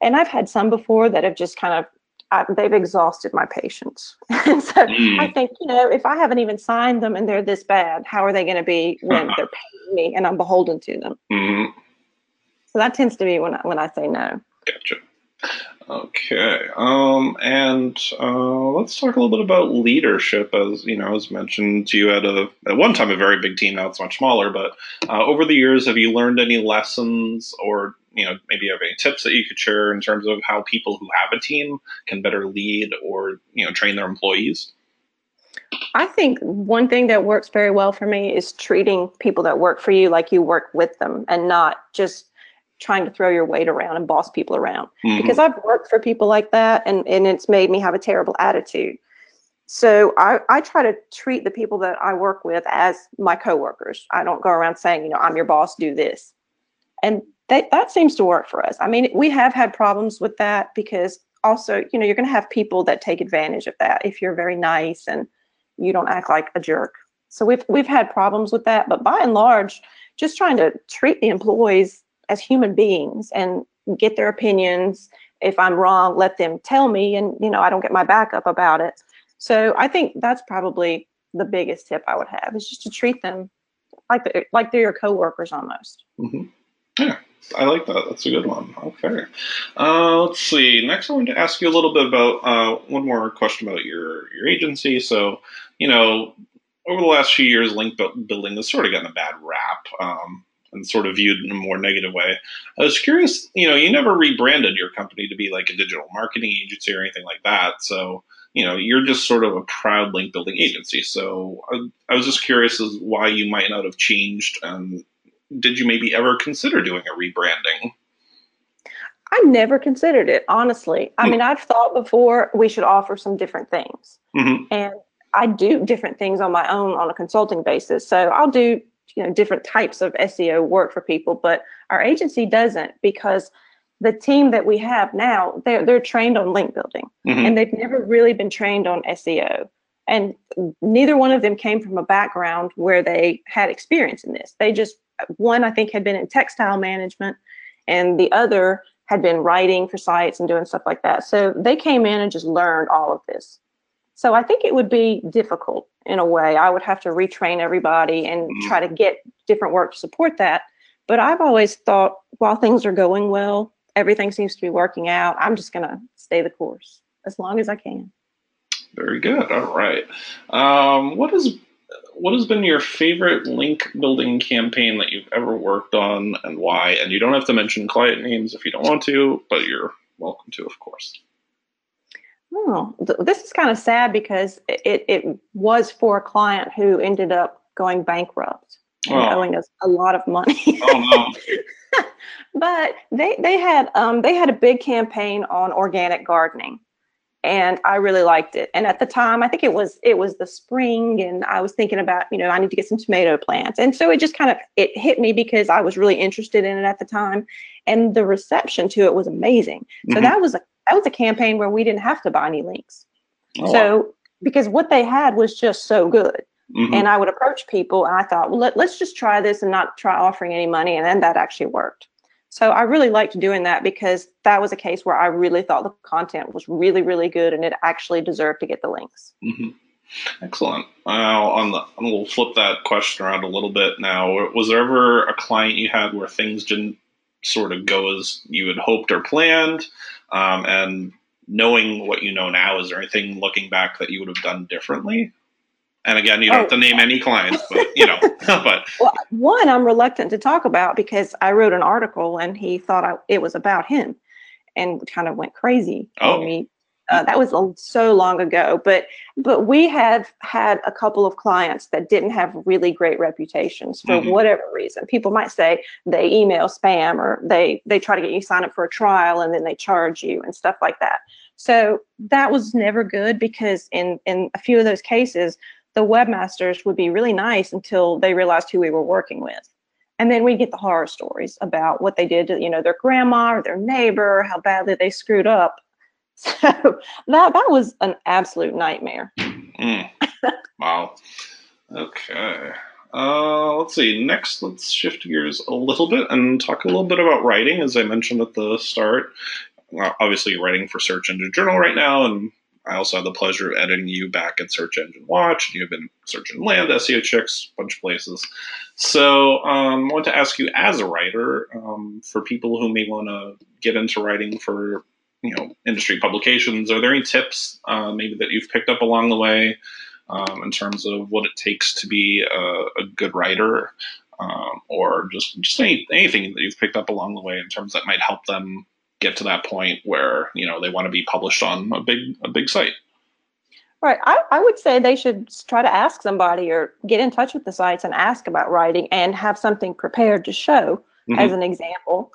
And I've had some before that have just kind of I, they've exhausted my patience. and so mm. I think, you know, if I haven't even signed them and they're this bad, how are they going to be when they're paying me and I'm beholden to them? Mm. So that tends to be when I, when I say no. Gotcha. Okay. Um, and uh, let's talk a little bit about leadership. As you know, as mentioned, you had a at one time a very big team. Now it's much smaller. But uh, over the years, have you learned any lessons or you know, maybe you have any tips that you could share in terms of how people who have a team can better lead or you know train their employees. I think one thing that works very well for me is treating people that work for you like you work with them and not just trying to throw your weight around and boss people around. Mm-hmm. Because I've worked for people like that and, and it's made me have a terrible attitude. So I, I try to treat the people that I work with as my coworkers. I don't go around saying, you know, I'm your boss, do this. And that, that seems to work for us. I mean, we have had problems with that because also, you know, you're going to have people that take advantage of that if you're very nice and you don't act like a jerk. So we've we've had problems with that, but by and large, just trying to treat the employees as human beings and get their opinions. If I'm wrong, let them tell me, and you know I don't get my back up about it. So I think that's probably the biggest tip I would have is just to treat them like they're, like they're your coworkers almost. Mm-hmm. Yeah, I like that. That's a good one. Okay. Uh, let's see. Next, I wanted to ask you a little bit about uh, one more question about your your agency. So, you know, over the last few years, link building has sort of gotten a bad rap. Um, and sort of viewed in a more negative way. I was curious, you know, you never rebranded your company to be like a digital marketing agency or anything like that. So, you know, you're just sort of a proud link building agency. So I, I was just curious as why you might not have changed. And did you maybe ever consider doing a rebranding? I never considered it, honestly. I hmm. mean, I've thought before we should offer some different things. Mm-hmm. And I do different things on my own on a consulting basis. So I'll do you know different types of SEO work for people, but our agency doesn't because the team that we have now they're they're trained on link building mm-hmm. and they've never really been trained on SEO. And neither one of them came from a background where they had experience in this. They just one I think had been in textile management and the other had been writing for sites and doing stuff like that. So they came in and just learned all of this. So I think it would be difficult in a way. I would have to retrain everybody and mm-hmm. try to get different work to support that. But I've always thought while things are going well, everything seems to be working out. I'm just going to stay the course as long as I can. Very good. All right. Um, what is what has been your favorite link building campaign that you've ever worked on and why? And you don't have to mention client names if you don't want to, but you're welcome to, of course. Oh, th- this is kind of sad because it, it was for a client who ended up going bankrupt and oh. owing us a lot of money. oh, no. but they they had um, they had a big campaign on organic gardening, and I really liked it. And at the time, I think it was it was the spring, and I was thinking about you know I need to get some tomato plants, and so it just kind of it hit me because I was really interested in it at the time, and the reception to it was amazing. So mm-hmm. that was a that was a campaign where we didn't have to buy any links. Oh, so wow. because what they had was just so good. Mm-hmm. And I would approach people and I thought, well, let, let's just try this and not try offering any money. And then that actually worked. So I really liked doing that because that was a case where I really thought the content was really, really good and it actually deserved to get the links. Mm-hmm. Excellent. Now, on the, I'm going to flip that question around a little bit now. Was there ever a client you had where things didn't sort of go as you had hoped or planned? Um, and knowing what you know now, is there anything looking back that you would have done differently? And again, you don't oh, have to name any clients, but you know, but well, one I'm reluctant to talk about because I wrote an article and he thought I, it was about him, and kind of went crazy oh. on me uh, that was so long ago, but but we have had a couple of clients that didn't have really great reputations for mm-hmm. whatever reason. People might say they email spam or they they try to get you sign up for a trial and then they charge you and stuff like that. So that was never good because in in a few of those cases, the webmasters would be really nice until they realized who we were working with. And then we get the horror stories about what they did to, you know, their grandma or their neighbor, how badly they screwed up So that that was an absolute nightmare. Mm. Wow. Okay. Uh, let's see. Next, let's shift gears a little bit and talk a little bit about writing. As I mentioned at the start, obviously you're writing for Search Engine Journal right now, and I also have the pleasure of editing you back at Search Engine Watch. You've been Search Engine Land, SEO Chicks, a bunch of places. So um, I want to ask you, as a writer, um, for people who may want to get into writing for you know industry publications. Are there any tips uh, maybe that you've picked up along the way um, in terms of what it takes to be a, a good writer? um, or just just any, anything that you've picked up along the way in terms that might help them get to that point where you know they want to be published on a big a big site. Right. I, I would say they should try to ask somebody or get in touch with the sites and ask about writing and have something prepared to show mm-hmm. as an example.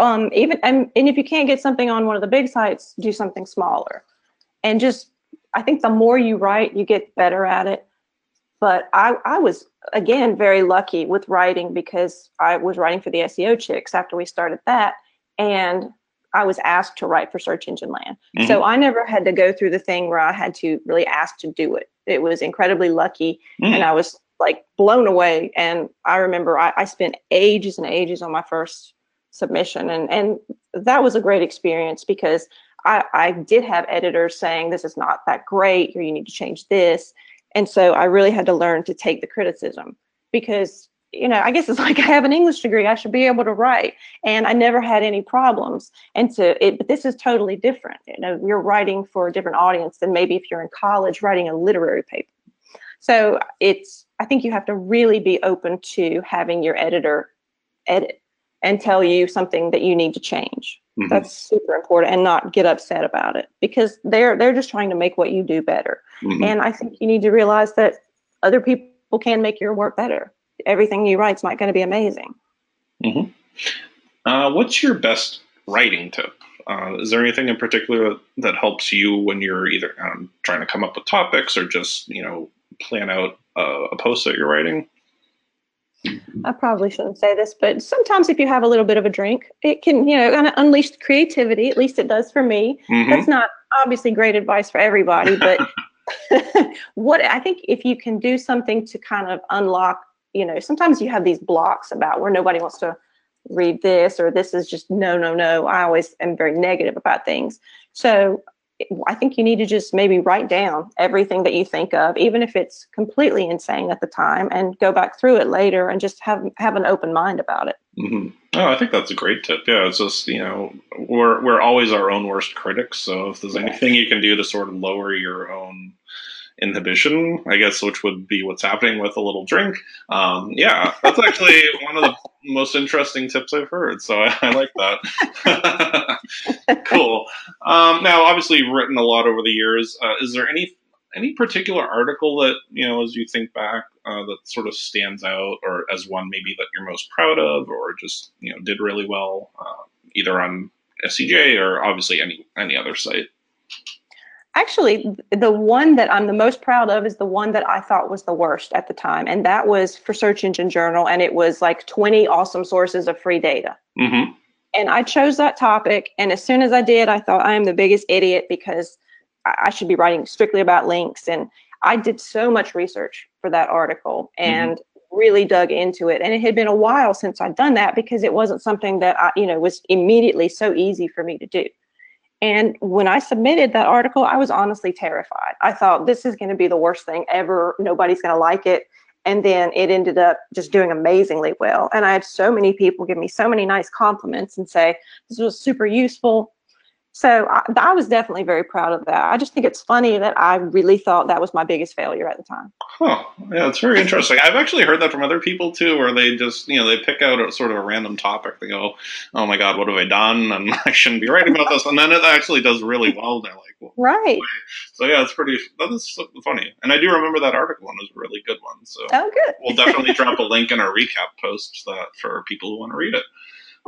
Um, even and, and if you can't get something on one of the big sites, do something smaller. And just I think the more you write, you get better at it. But I, I was again very lucky with writing because I was writing for the SEO chicks after we started that. And I was asked to write for Search Engine Land. Mm-hmm. So I never had to go through the thing where I had to really ask to do it. It was incredibly lucky. Mm-hmm. And I was like blown away. And I remember I, I spent ages and ages on my first submission. And, and that was a great experience because I, I did have editors saying, this is not that great, or you need to change this. And so I really had to learn to take the criticism because you know, I guess it's like I have an English degree. I should be able to write, and I never had any problems. And so, it, but this is totally different. You know, you're writing for a different audience than maybe if you're in college writing a literary paper. So it's, I think you have to really be open to having your editor edit and tell you something that you need to change. Mm-hmm. That's super important, and not get upset about it because they're they're just trying to make what you do better. Mm-hmm. And I think you need to realize that other people can make your work better everything you write is not going to be amazing. Mm-hmm. Uh, what's your best writing tip? Uh, is there anything in particular that helps you when you're either um, trying to come up with topics or just you know plan out uh, a post that you're writing? I probably shouldn't say this, but sometimes if you have a little bit of a drink, it can, you know, kind of unleash creativity. At least it does for me. Mm-hmm. That's not obviously great advice for everybody, but what I think if you can do something to kind of unlock you know, sometimes you have these blocks about where nobody wants to read this or this is just no, no, no. I always am very negative about things. So I think you need to just maybe write down everything that you think of, even if it's completely insane at the time, and go back through it later and just have have an open mind about it. Mm-hmm. Oh, I think that's a great tip. Yeah, it's just you know we're we're always our own worst critics. So if there's anything you can do to sort of lower your own inhibition, I guess, which would be what's happening with a little drink. Um, yeah, that's actually one of the most interesting tips I've heard. So I, I like that. cool. Um, now, obviously, you've written a lot over the years. Uh, is there any any particular article that you know, as you think back, uh, that sort of stands out, or as one maybe that you're most proud of, or just you know did really well, uh, either on SEJ or obviously any any other site? Actually, the one that I'm the most proud of is the one that I thought was the worst at the time. And that was for Search Engine Journal. And it was like 20 awesome sources of free data. Mm-hmm. And I chose that topic. And as soon as I did, I thought I am the biggest idiot because I should be writing strictly about links. And I did so much research for that article and mm-hmm. really dug into it. And it had been a while since I'd done that because it wasn't something that I, you know, was immediately so easy for me to do. And when I submitted that article, I was honestly terrified. I thought this is going to be the worst thing ever. Nobody's going to like it. And then it ended up just doing amazingly well. And I had so many people give me so many nice compliments and say, this was super useful so I, I, was definitely very proud of that. I just think it's funny that I really thought that was my biggest failure at the time. Huh. Yeah, it's very interesting. I've actually heard that from other people too, where they just, you know, they pick out a sort of a random topic. They go, oh my God, what have I done? And I shouldn't be writing about this. And then it actually does really well. They're like, well, right. So yeah, it's pretty, that is funny. And I do remember that article and it was a really good one. So oh, good. we'll definitely drop a link in our recap post that for people who want to read it.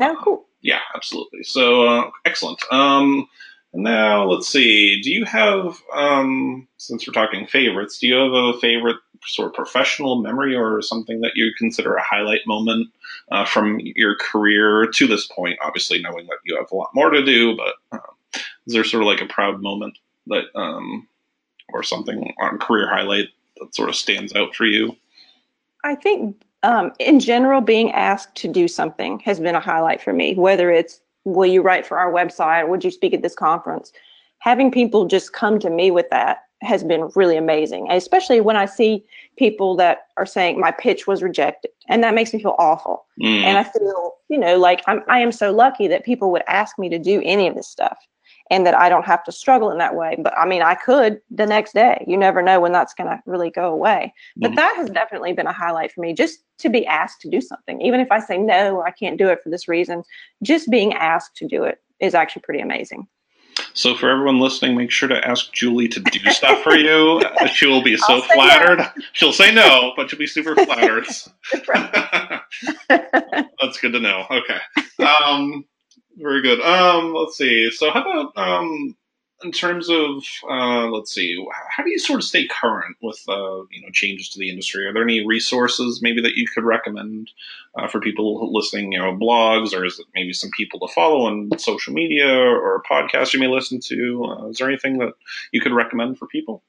Oh, um, cool. Yeah, absolutely. So uh, excellent. Um, now let's see. Do you have, um, since we're talking favorites, do you have a favorite sort of professional memory or something that you consider a highlight moment uh, from your career to this point? Obviously, knowing that you have a lot more to do, but uh, is there sort of like a proud moment that, um, or something on career highlight that sort of stands out for you? I think um, in general, being asked to do something has been a highlight for me, whether it's will you write for our website? Would you speak at this conference? Having people just come to me with that has been really amazing, especially when I see people that are saying my pitch was rejected, and that makes me feel awful. Mm. And I feel, you know, like I'm I am so lucky that people would ask me to do any of this stuff. And that I don't have to struggle in that way. But I mean, I could the next day. You never know when that's going to really go away. But mm-hmm. that has definitely been a highlight for me just to be asked to do something. Even if I say no, I can't do it for this reason, just being asked to do it is actually pretty amazing. So for everyone listening, make sure to ask Julie to do stuff for you. She will be so flattered. No. She'll say no, but she'll be super flattered. That's good to know. Okay. Um, very good. Um, let's see. So how about um, in terms of uh, let's see, how do you sort of stay current with uh, you know changes to the industry? Are there any resources maybe that you could recommend uh, for people listening? You know, blogs, or is it maybe some people to follow on social media or podcasts you may listen to? Uh, is there anything that you could recommend for people?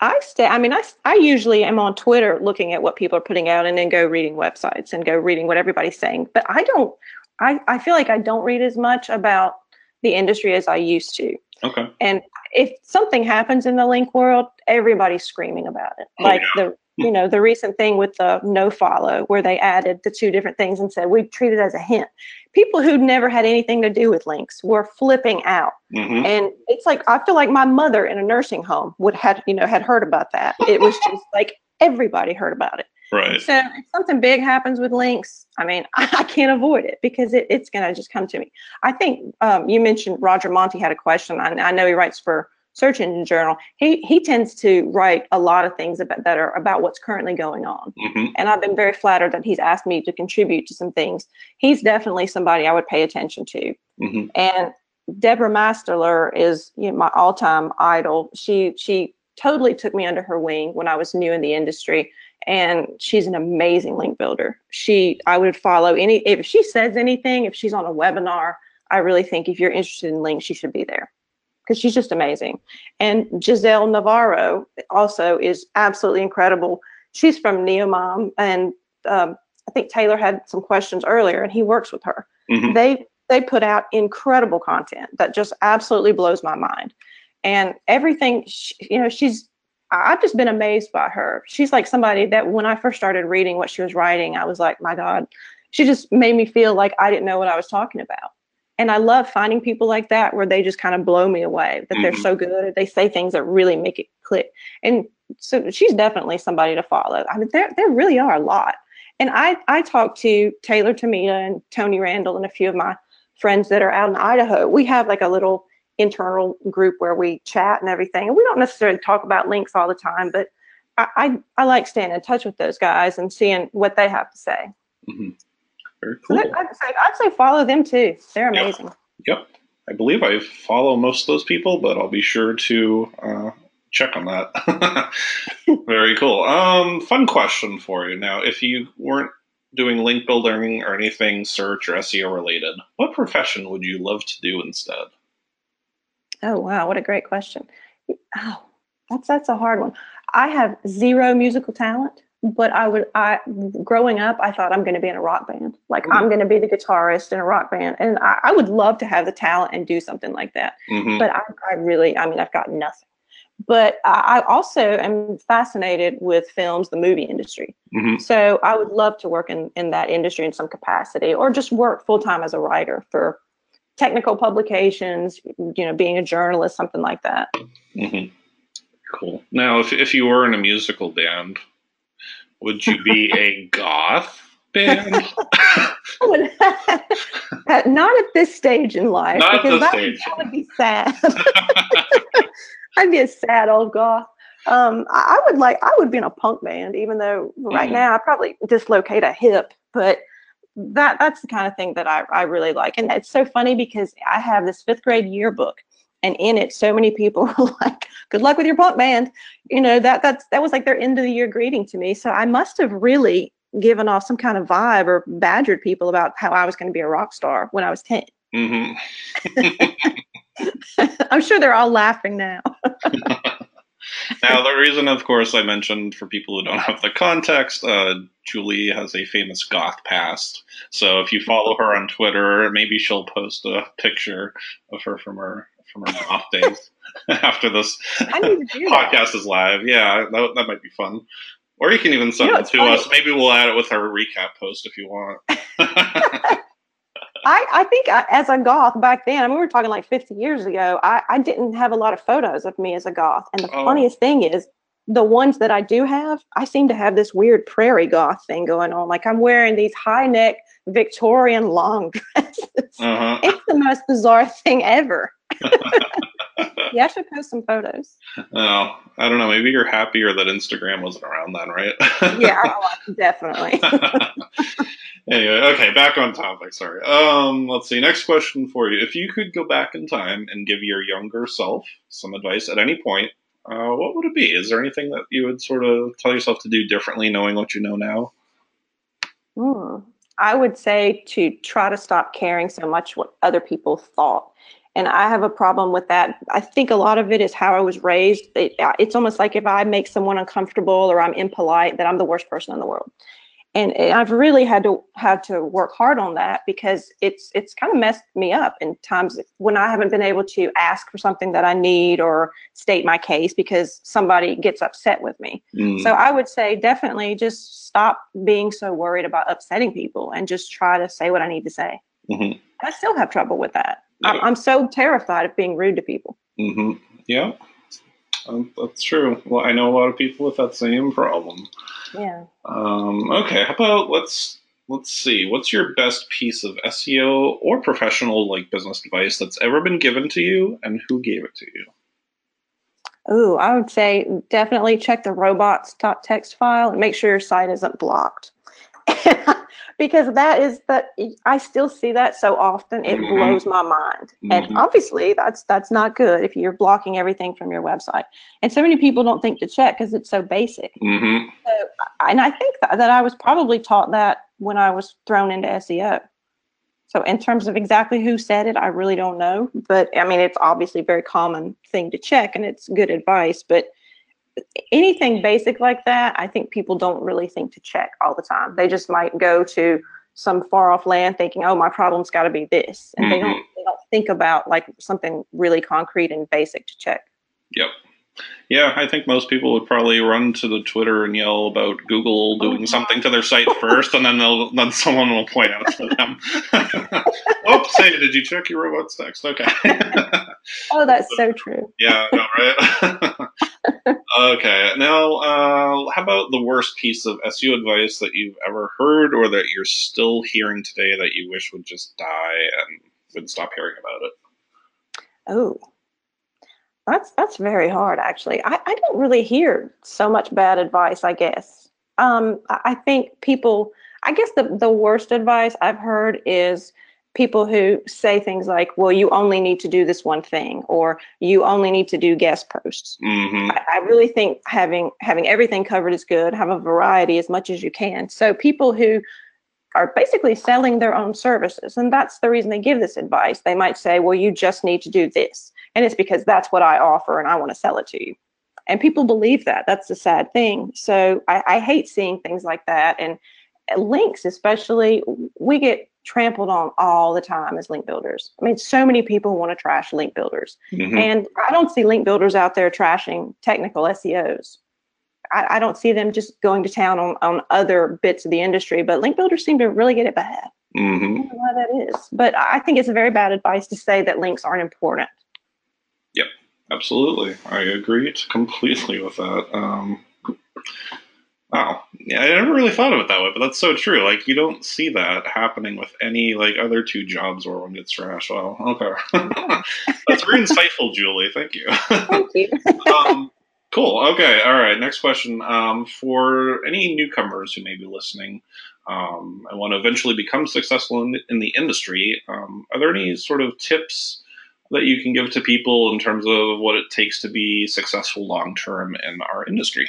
I stay. I mean, I I usually am on Twitter looking at what people are putting out, and then go reading websites and go reading what everybody's saying. But I don't. I I feel like I don't read as much about the industry as I used to. Okay. And if something happens in the link world, everybody's screaming about it. Oh, like yeah. the you know the recent thing with the no follow where they added the two different things and said we treat it as a hint people who never had anything to do with links were flipping out mm-hmm. and it's like i feel like my mother in a nursing home would had you know had heard about that it was just like everybody heard about it right. So if something big happens with links i mean i, I can't avoid it because it, it's going to just come to me. I think um, you mentioned roger Montti had a question. I, I know he writes for search engine journal. He he tends to write a lot of things about that are about what's currently going on. Mm-hmm. and i've been very flattered that he's asked me to contribute to some things. He's definitely somebody i would pay attention to. Mm-hmm. and Debra Mastaler is you know, my all-time idol. She she totally took me under her wing when i was new in the industry and she's an amazing link builder she i would follow any if she says anything if she's on a webinar i really think if you're interested in links she should be there because she's just amazing. And Gisele Navarro also is absolutely incredible. She's from NeoMam, and um, I think Taylor had some questions earlier, and he works with her. Mm-hmm. They they put out incredible content that just absolutely blows my mind, and everything. She, you know, she's I've just been amazed by her. She's like somebody that when I first started reading what she was writing, I was like, my God, she just made me feel like I didn't know what I was talking about and I love finding people like that where they just kind of blow me away that mm-hmm. they're so good they say things that really make it click. And so she's definitely somebody to follow. I mean, there there really are a lot. And I I talked to Taylor Tomita and Tony Randall and a few of my friends that are out in Idaho. We have like a little internal group where we chat and everything. And we don't necessarily talk about links all the time, but I I, I like staying in touch with those guys and seeing what they have to say. Mm-hmm. Very cool. I'd say, I'd say follow them too. They're amazing. Yep. yep. I believe I follow most of those people, but I'll be sure to uh, check on that. Very cool. Um, fun question for you. Now, if you weren't doing link building or anything search or SEO related, what profession would you love to do instead? Oh wow, what a great question. Oh, that's that's a hard one. I have zero musical talent but I would I growing up I thought I'm going to be in a rock band. Like mm-hmm. I'm going to be the guitarist in a rock band, and I, I, would love to have the talent and do something like that. Mm-hmm. But I, I, really, I mean, I've got nothing. But I, I also am fascinated with films, the movie industry. Mm-hmm. So I would love to work in in that industry in some capacity, or just work full time as a writer for technical publications. You know, being a journalist, something like that. Mm-hmm. Cool. Now, if if you were in a musical band, would you be a goth band? Not at this stage in life Not because that, would, that would be sad. I'd be a sad old goth. Um, I, I would like I would be in a punk band, even though right mm. now I probably dislocate a hip, but that that's the kind of thing that I, I really like. And it's so funny because I have this fifth grade yearbook and in it so many people were like good luck with your punk band you know that that's that was like their end of the year greeting to me so i must have really given off some kind of vibe or badgered people about how i was going to be a rock star when i was 10 mm-hmm. i'm sure they're all laughing now now the reason of course i mentioned for people who don't have the context uh, julie has a famous goth past so if you follow her on twitter maybe she'll post a picture of her from her from our off days after this podcast is live. Yeah, that, that might be fun. Or you can even send you know, it to funny. us. Maybe we'll add it with our recap post if you want. I, I think I, as a goth back then, I mean, we were talking like 50 years ago, I, I didn't have a lot of photos of me as a goth. And the Oh. funniest thing is, the ones that I do have, I seem to have this weird prairie goth thing going on. Like I'm wearing these high neck Victorian long dresses. Uh-huh. It's the most bizarre thing ever. yeah, I should post some photos. Oh, I don't know. Maybe you're happier that Instagram wasn't around then, right? Yeah, oh, definitely. Anyway, okay, back on topic. Sorry. Um, let's see. Next question for you: If you could go back in time and give your younger self some advice at any point, uh, what would it be? Is there anything that you would sort of tell yourself to do differently, knowing what you know now? Hmm. I would say to try to stop caring so much what other people thought. And I have a problem with that. I think a lot of it is how I was raised. It, uh, it's almost like if I make someone uncomfortable or I'm impolite, that I'm the worst person in the world. And, and I've really had to had to work hard on that because it's it's kind of messed me up in times when I haven't been able to ask for something that I need or state my case because somebody gets upset with me. Mm, So I would say definitely just stop being so worried about upsetting people and just try to say what I need to say. mhm, I still have trouble with that. I'm, Yeah. I'm so terrified of being rude to people. mhm. Yeah, um, that's true. Well, I know a lot of people with that same problem. Yeah. Um, okay, how about let's let's see. What's your best piece of SEO or professional like business advice that's ever been given to you, and who gave it to you? Ooh, I would say definitely check the robots.txt file and make sure your site isn't blocked. because that is that I still see that so often it Mhm. blows my mind. And Mhm. obviously that's that's not good if you're blocking everything from your website. And so many people don't think to check because it's so basic. Mm-hmm. and I think that, that I was probably taught that when I was thrown into SEO. So in terms of exactly who said it, I really don't know. But I mean, it's obviously a very common thing to check, and it's good advice. But anything basic like that, I think people don't really think to check all the time. They just might go to some far off land thinking, "Oh, my problem's got to be this," and they don't mm-hmm. they don't think about like something really concrete and basic to check. Yep. Yeah, I think most people would probably run to the Twitter and yell about Google doing Mhm. something to their site first, and then they'll then someone will point out to them. Oops! Hey, did you check your robots text? Okay. Oh, that's so true. yeah. No, right. okay. Now, uh, how about the worst piece of SEO advice that you've ever heard, or that you're still hearing today that you wish would just die and would stop hearing about it? Oh, that's that's very hard, actually. I, I don't really hear so much bad advice. I guess. Um, I, I think people. I guess the the worst advice I've heard is people who say things like, "Well, you only need to do this one thing," or "You only need to do guest posts." Mm-hmm. I, I really think having having everything covered is good. Have a variety as much as you can. So people who are basically selling their own services, and that's the reason they give this advice. They might say, "Well, you just need to do this," and it's because that's what I offer, and I want to sell it to you. And people believe that. That's the sad thing. So I, I hate seeing things like that. And links, especially, we get trampled on all the time as link builders. I mean, so many people want to trash link builders. Mm-hmm. And I don't see link builders out there trashing technical SEOs. I, I don't see them just going to town on, on other bits of the industry, but link builders seem to really get it bad. Mm-hmm. don't know why that is. But I think it's a very bad advice to say that links aren't important. Absolutely, I agree completely with that. Um, wow, yeah, I never really thought of it that way, but that's so true. Like, you don't see that happening with any like other two jobs where one gets trashed. Well, okay, that's very insightful, Julie. Thank you. Thank you. um, cool. Okay. All right. Next question. Um, for any newcomers who may be listening um, and want to eventually become successful in, in the industry, um, are there any sort of tips that you can give to people in terms of what it takes to be successful long term in our industry?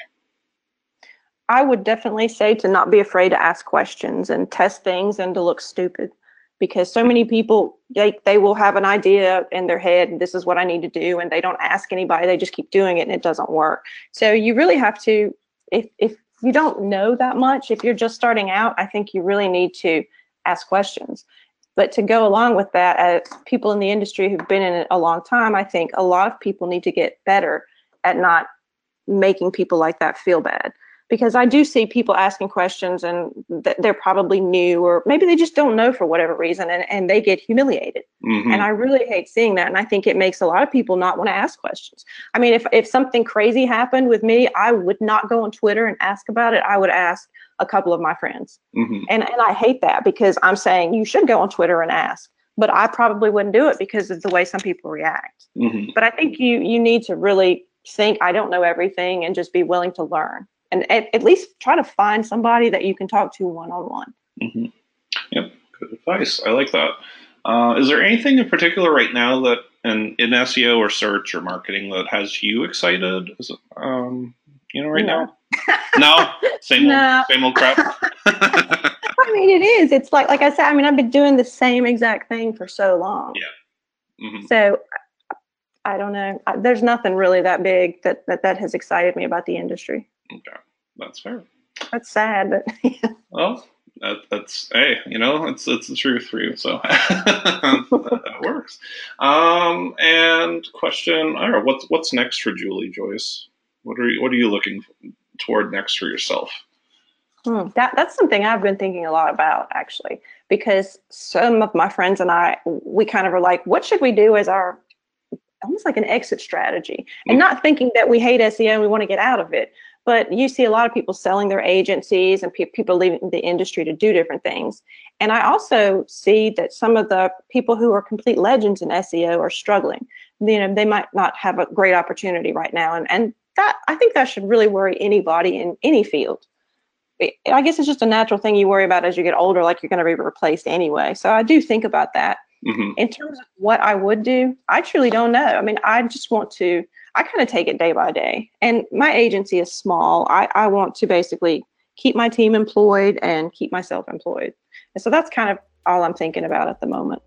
I would definitely say to not be afraid to ask questions and test things and to look stupid because so many people they, they will have an idea in their head this is what i need to do and they don't ask anybody they just keep doing it and it doesn't work so you really have to if if you don't know that much if you're just starting out i think you really need to ask questions but to go along with that as people in the industry who've been in it a long time i think a lot of people need to get better at not making people like that feel bad because I do see people asking questions and th- they're probably new or maybe they just don't know for whatever reason and, and they get humiliated. Mm-hmm. And I really hate seeing that. And I think it makes a lot of people not want to ask questions. I mean, if, if something crazy happened with me, I would not go on Twitter and ask about it. I would ask a couple of my friends. Mm-hmm. And, and I hate that because I'm saying you should go on Twitter and ask. But I probably wouldn't do it because of the way some people react. Mm-hmm. But I think you you need to really think I don't know everything and just be willing to learn and at, at least try to find somebody that you can talk to one on one. Yep, good advice. I like that. Uh, is there anything in particular right now that in, in SEO or search or marketing that has you excited? It, um, you know, right no. now? no, same no. old, same old crap. I mean, it is. It's like, like I said. I mean, I've been doing the same exact thing for so long. Yeah. Mm-hmm. So I don't know. There's nothing really that big that, that that has excited me about the industry. Okay, that's fair. That's sad, but yeah. well, that, that's hey, you know, it's it's the truth for you, so that works. Um, and question, I don't know, what's what's next for Julie Joyce? What are you what are you looking toward next for yourself? Hmm, that that's something I've been thinking a lot about actually, because some of my friends and I, we kind of are like, what should we do as our almost like an exit strategy, and mm. not thinking that we hate SEO and we want to get out of it, but you see a lot of people selling their agencies and pe- people leaving the industry to do different things. And I also see that some of the people who are complete legends in SEO are struggling. You know, they might not have a great opportunity right now. And, and that, I think that should really worry anybody in any field. I guess it's just a natural thing you worry about as you get older, like you're going to be replaced anyway. So I do think about that. Mm-hmm. In terms of what I would do, I truly don't know. I mean, I just want to I kind of take it day by day. And my agency is small. I, I want to basically keep my team employed and keep myself employed. And so that's kind of all I'm thinking about at the moment.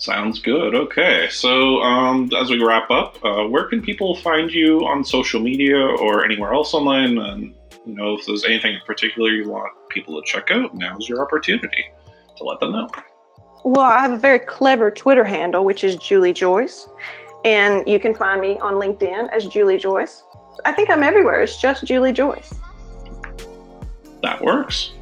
Sounds good. Okay. So, um, as we wrap up, uh, where can people find you on social media or anywhere else online? And, you know, if there's anything in particular you want people to check out, now's your opportunity to let them know. Well, I have a very clever Twitter handle, which is Julie Joyce. And you can find me on LinkedIn as Julie Joyce. I think I'm everywhere. It's just Julie Joyce. That works.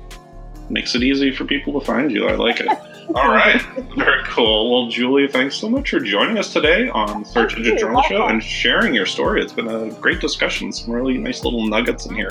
Makes it easy for people to find you. I like it. All right. Very cool. Well, Julie, thanks so much for joining us today on Search Engine Journal Show and sharing your story. It's been a great discussion. Some really nice little nuggets in here.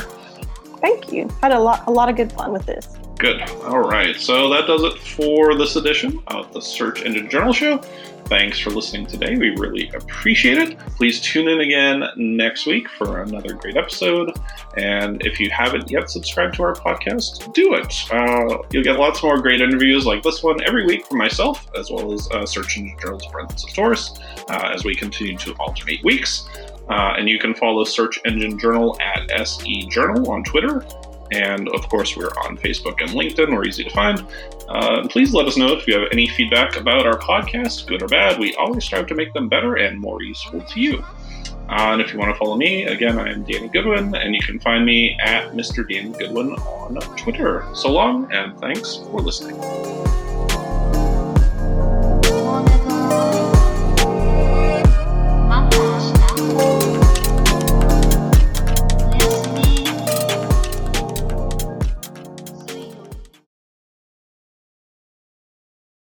Thank you. Had a lot a lot of good fun with this. Good. All right. So that does it for this edition of the Search Engine Journal Show. Thanks for listening today. We really appreciate it. Please tune in again next week for another great episode. And if you haven't yet subscribed to our podcast, do it. Uh, you'll get lots more great interviews like this one every week from myself, as well as uh, Search Engine Journal's Francis Torres, uh, as we continue to alternate weeks. Uh, and you can follow Search Engine Journal at SE Journal on Twitter and of course, we're on Facebook and LinkedIn. We're easy to find. Uh, please let us know if you have any feedback about our podcast, good or bad. We always strive to make them better and more useful to you. Uh, and if you want to follow me, again, I am Danny Goodwin, and you can find me at Mr. Danny Goodwin on Twitter. So long, and thanks for listening.